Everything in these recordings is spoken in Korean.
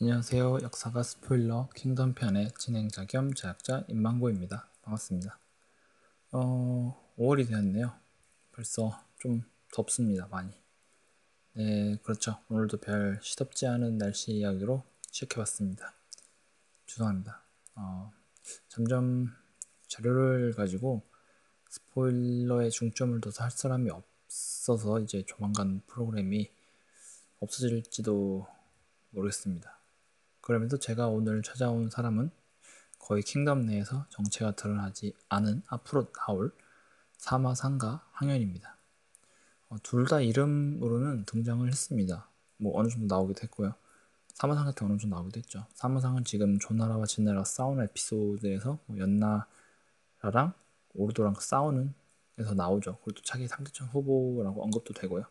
안녕하세요. 역사가 스포일러 킹덤 편의 진행자 겸 제작자 임망고입니다. 반갑습니다. 어, 5월이 되었네요. 벌써 좀 덥습니다. 많이. 네, 그렇죠. 오늘도 별 시덥지 않은 날씨 이야기로 시작해봤습니다. 죄송합니다. 어, 점점 자료를 가지고 스포일러에 중점을 둬서 할 사람이 없어서 이제 조만간 프로그램이 없어질지도 모르겠습니다. 그러면서 제가 오늘 찾아온 사람은 거의 킹덤 내에서 정체가 드러나지 않은 앞으로 나올 사마상과 항현입니다. 어, 둘다 이름으로는 등장을 했습니다. 뭐 어느 정도 나오기도 했고요. 사마상 같은 어느 정도 나오기도 했죠. 사마상은 지금 조나라와 진나라가 싸우는 에피소드에서 뭐 연나라랑 오르도랑 싸우는 에서 나오죠. 그리고 또 차기 3대천 후보라고 언급도 되고요.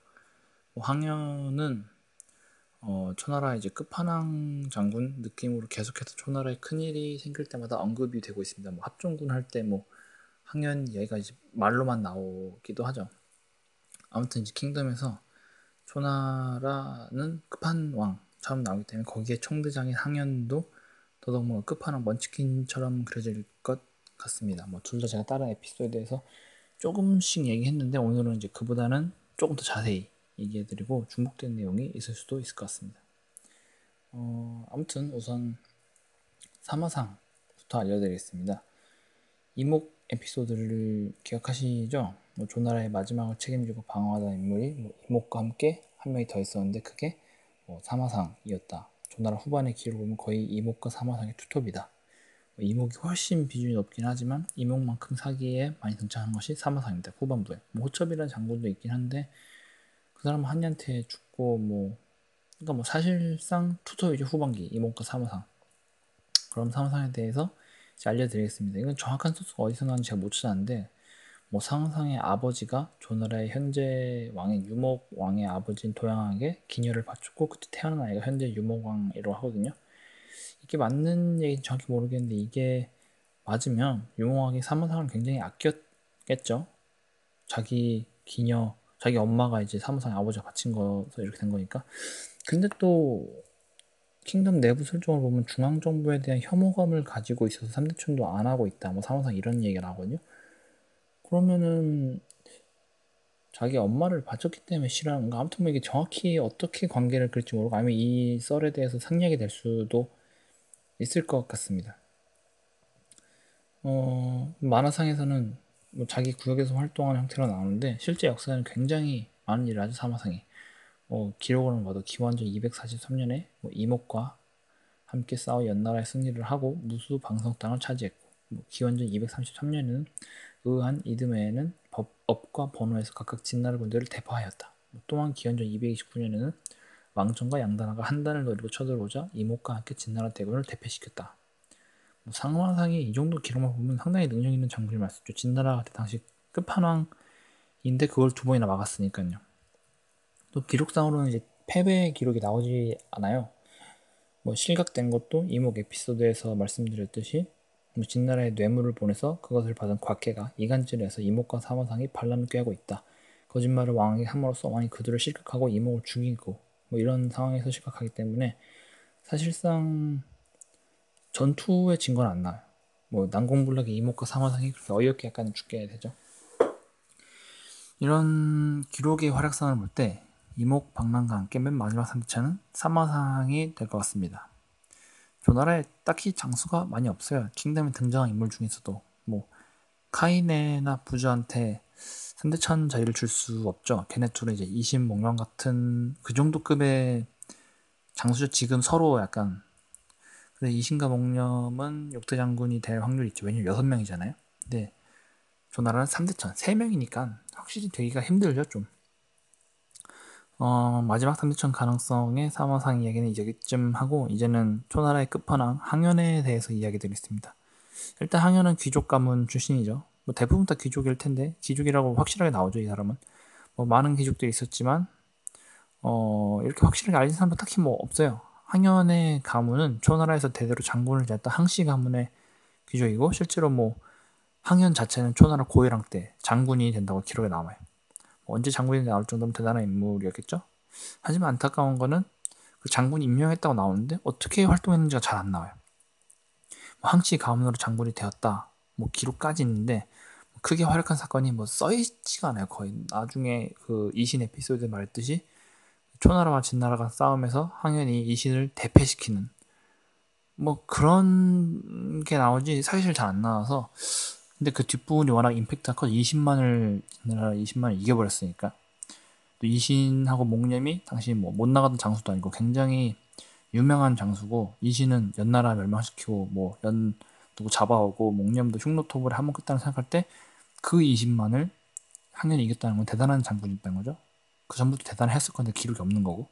뭐 항현은 어, 초나라 이제 끝판왕 장군 느낌으로 계속해서 초나라에 큰일이 생길 때마다 언급이 되고 있습니다. 뭐 합종군 할 때 뭐 항현 얘가 이제 말로만 나오기도 하죠. 아무튼 이제 킹덤에서 초나라는 끝판왕처럼 나오기 때문에 거기에 총대장인 항현도 더더욱 뭐 끝판왕 먼치킨처럼 그려질 것 같습니다. 뭐 둘 다 제가 다른 에피소드에서 조금씩 얘기했는데 오늘은 이제 그보다는 조금 더 자세히 얘기해드리고 중복된 내용이 있을 수도 있을 것 같습니다. 어, 아무튼 우선 사마상부터 알려드리겠습니다. 이목 에피소드를 기억하시죠? 뭐 조나라의 마지막을 책임지고 방어하던 인물이 뭐 이목과 함께 한 명이 더 있었는데 그게 뭐 사마상이었다. 조나라 후반의 기록을 보면 거의 이목과 사마상의 투톱이다. 뭐 이목이 훨씬 비중이 높긴 하지만 이목만큼 사기에 많이 등장한 것이 사마상입니다. 후반부에. 뭐 호첩이라는 장군도 있긴 한데 그 사람 한이한테 죽고 뭐 그러니까 뭐 사실상 투톱이죠 후반기 이목과 사마상 그럼 사마상에 대해서 알려드리겠습니다. 이건 정확한 소스가 어디서 나왔는지 제가 못 찾았는데 뭐 상상의 아버지가 조나라의 현재 왕인 유목 왕의 아버지인 도양에게 기녀를 바쳤고 그때 태어난 아이가 현재 유목 왕이라고 하거든요. 이게 맞는 얘기는 정확히 모르겠는데 이게 맞으면 유목 왕이 사마상을 굉장히 아꼈겠죠. 자기 기녀 자기 엄마가 이제 사무상에 아버지가 바친 거서 이렇게 된 거니까. 근데 또 킹덤 내부 설정을 보면 중앙 정부에 대한 혐오감을 가지고 있어서 3대촌도 안 하고 있다. 뭐 사무상 이런 얘기를 하거든요. 그러면은 자기 엄마를 바쳤기 때문에 싫어하는 가 아무튼 뭐 이게 정확히 어떻게 관계를 그릴지 모르고 아니면 이 썰에 대해서 상략이 될 수도 있을 것 같습니다. 어, 만화상에서는 뭐 자기 구역에서 활동하는 형태로 나오는데 실제 역사에는 굉장히 많은 일을 하죠 사마상이 뭐 기록으로는 봐도 기원전 243년에 뭐 이목과 함께 싸워 연나라의 승리를 하고 무수 방성 땅을 차지했고 뭐 기원전 233년에는 의한 이듬해에는 법, 업과 번호에서 각각 진나라 군대를 대파하였다. 뭐 또한 기원전 229년에는 왕정과 양단아가 한단을 노리고 쳐들어오자 이목과 함께 진나라 대군을 대패시켰다. 뭐 상황상이 이 정도 기록만 보면 상당히 능력 있는 장군이 말씀죠. 진나라 그때 당시 끝판왕인데 그걸 두 번이나 막았으니까요. 또 기록상으로는 이제 패배 기록이 나오지 않아요. 뭐 실각된 것도 이목 에피소드에서 말씀드렸듯이 뭐 진나라에 뇌물을 보내서 그것을 받은 곽해가 이간질해서 이목과 사마상이 반란을 꾀하고 있다. 거짓말을 왕에게 함으로써 왕이 그들을 실각하고 이목을 죽이고 뭐 이런 상황에서 실각하기 때문에 사실상 전투에 진 건 안 나요. 뭐 난공불락의 이목과 사마상이 그렇게 어이없게 약간 죽게 되죠. 이런 기록의 활약상을 볼 때 이목 방랑과 함께 맨 마지막 3차는 사마상이 될 것 같습니다. 조나라에 딱히 장수가 많이 없어요. 킹덤에 등장한 인물 중에서도 뭐 카이네나 부주한테 3대천 자리를 줄 수 없죠. 걔네 둘은 이제 이신목련 같은 그 정도 급의 장수죠. 지금 서로 약간 근데 이신가 목념은 역대 장군이 될 확률이 있죠. 왜냐면 6명이잖아요. 근데 조나라는 3대천 3명이니까 확실히 되기가 힘들죠, 좀. 어, 마지막 3대천 가능성의 사마상 이야기는 이제쯤 하고 이제는 초나라의 끝판왕 항현에 대해서 이야기 드리겠습니다. 일단 항현은 귀족 가문 출신이죠. 뭐 대부분 다 귀족일 텐데 귀족이라고 확실하게 나오죠, 이 사람은. 뭐 많은 귀족들이 있었지만 어, 이렇게 확실하게 알린 사람도 딱히 뭐 없어요. 항현의 가문은 초나라에서 대대로 장군을 지냈던 항씨 가문의 귀족이고 실제로 뭐 항현 자체는 초나라 고해랑 때 장군이 된다고 기록에 남아요. 뭐 언제 장군이 나올 정도면 대단한 인물이었겠죠. 하지만 안타까운 거는 그그 장군이 임명했다고 나오는데 어떻게 활동했는지가 잘 안 나와요. 뭐 항치 가문으로 장군이 되었다. 뭐 기록까지 있는데 크게 활약한 사건이 뭐 써있지가 않아요. 거의 나중에 그 이신 에피소드 말했듯이 초나라와 진나라가 싸움에서 항현이 이 신을 대패시키는 뭐 그런 게 나오지 사실 잘 안 나와서 근데 그 뒷부분이 워낙 임팩트가 커 20만을 진나라 20만을 이겨버렸으니까 또 이신하고 목념이 당시 뭐못 나가던 장수도 아니고 굉장히 유명한 장수고 이신은 연나라 멸망시키고 뭐 연 누구 잡아오고 목념도 흉노토벌에 한번 끝다는 생각할 때그 20만을 항년이 이겼다는 건 대단한 장군이었다는 거죠. 그 전부터 대단했을 건데 기록이 없는 거고.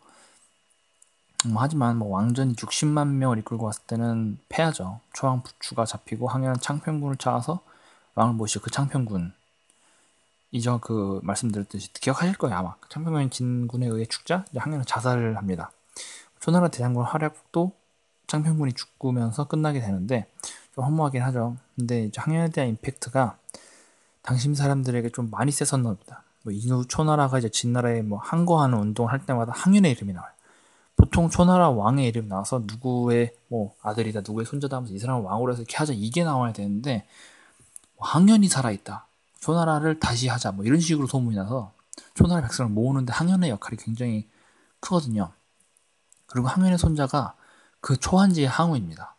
음, 하지만 뭐 왕전이 60만 명을 이끌고 왔을 때는 패하죠. 초왕 부추가 잡히고 항현은 창평군을 찾아서 왕을 모시고 그 창평군 이저 그 말씀드렸듯이 기억하실 거예요 아마 그 창평군 진군에 의해 죽자 항현은 자살을 합니다. 초나라 대장군 활약도 창평군이 죽으면서 끝나게 되는데 좀 허무하긴 하죠. 근데 이제 항현에 대한 임팩트가 당시 사람들에게 좀 많이 셌었나 보다. 뭐 이후 초나라가 이제 진나라에 뭐 항거하는 운동을 할 때마다 항현의 이름이 나와요. 보통 초나라 왕의 이름 나와서 누구의 뭐 아들이다 누구의 손자다 하면서 이 사람을 왕으로 해서 이렇게 하자 이게 나와야 되는데 뭐 항현이 살아있다. 초나라를 다시 하자. 뭐 이런 식으로 소문이 나서 초나라 백성을 모으는데 항현의 역할이 굉장히 크거든요. 그리고 항현의 손자가 그 초한지의 항우입니다.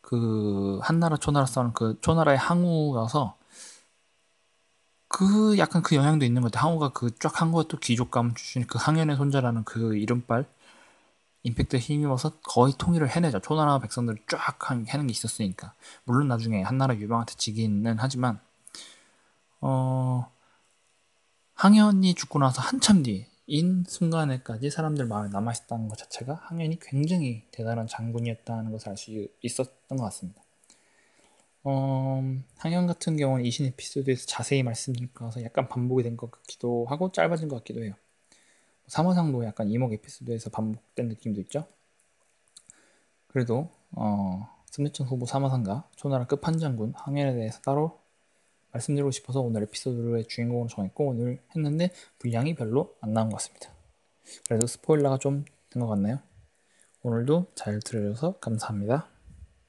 그 한나라 초나라 싸우는 그 초나라의 항우여서 그 약간 그 영향도 있는 것 같아요 항우가 그 쫙 한 것도 귀족감 출신 그 항현의 손자라는 그 이름빨 임팩트에 힘입어서 거의 통일을 해내죠. 초나라 백성들을 쫙 해는 게 있었으니까. 물론 나중에 한나라 유방한테 지기는 하지만 어 항현이 죽고 나서 한참 뒤인 순간에까지 사람들 마음에 남아있다는 것 자체가 항현이 굉장히 대단한 장군이었다는 것을 알 수 있었던 것 같습니다. 어, 항현 같은 경우는 이신 에피소드에서 자세히 말씀드릴 거라서 약간 반복이 된 것 같기도 하고 짧아진 것 같기도 해요. 사마상도 약간 이목 에피소드에서 반복된 느낌도 있죠. 그래도 어, 승리천 후보 사마상과 초나라 끝판장군 항해에 대해서 따로 말씀드리고 싶어서 오늘 에피소드의 주인공으로 정했고 오늘 했는데 분량이 별로 안 나온 것 같습니다. 그래도 스포일러가 좀 된 것 같나요? 오늘도 잘 들어줘서 감사합니다.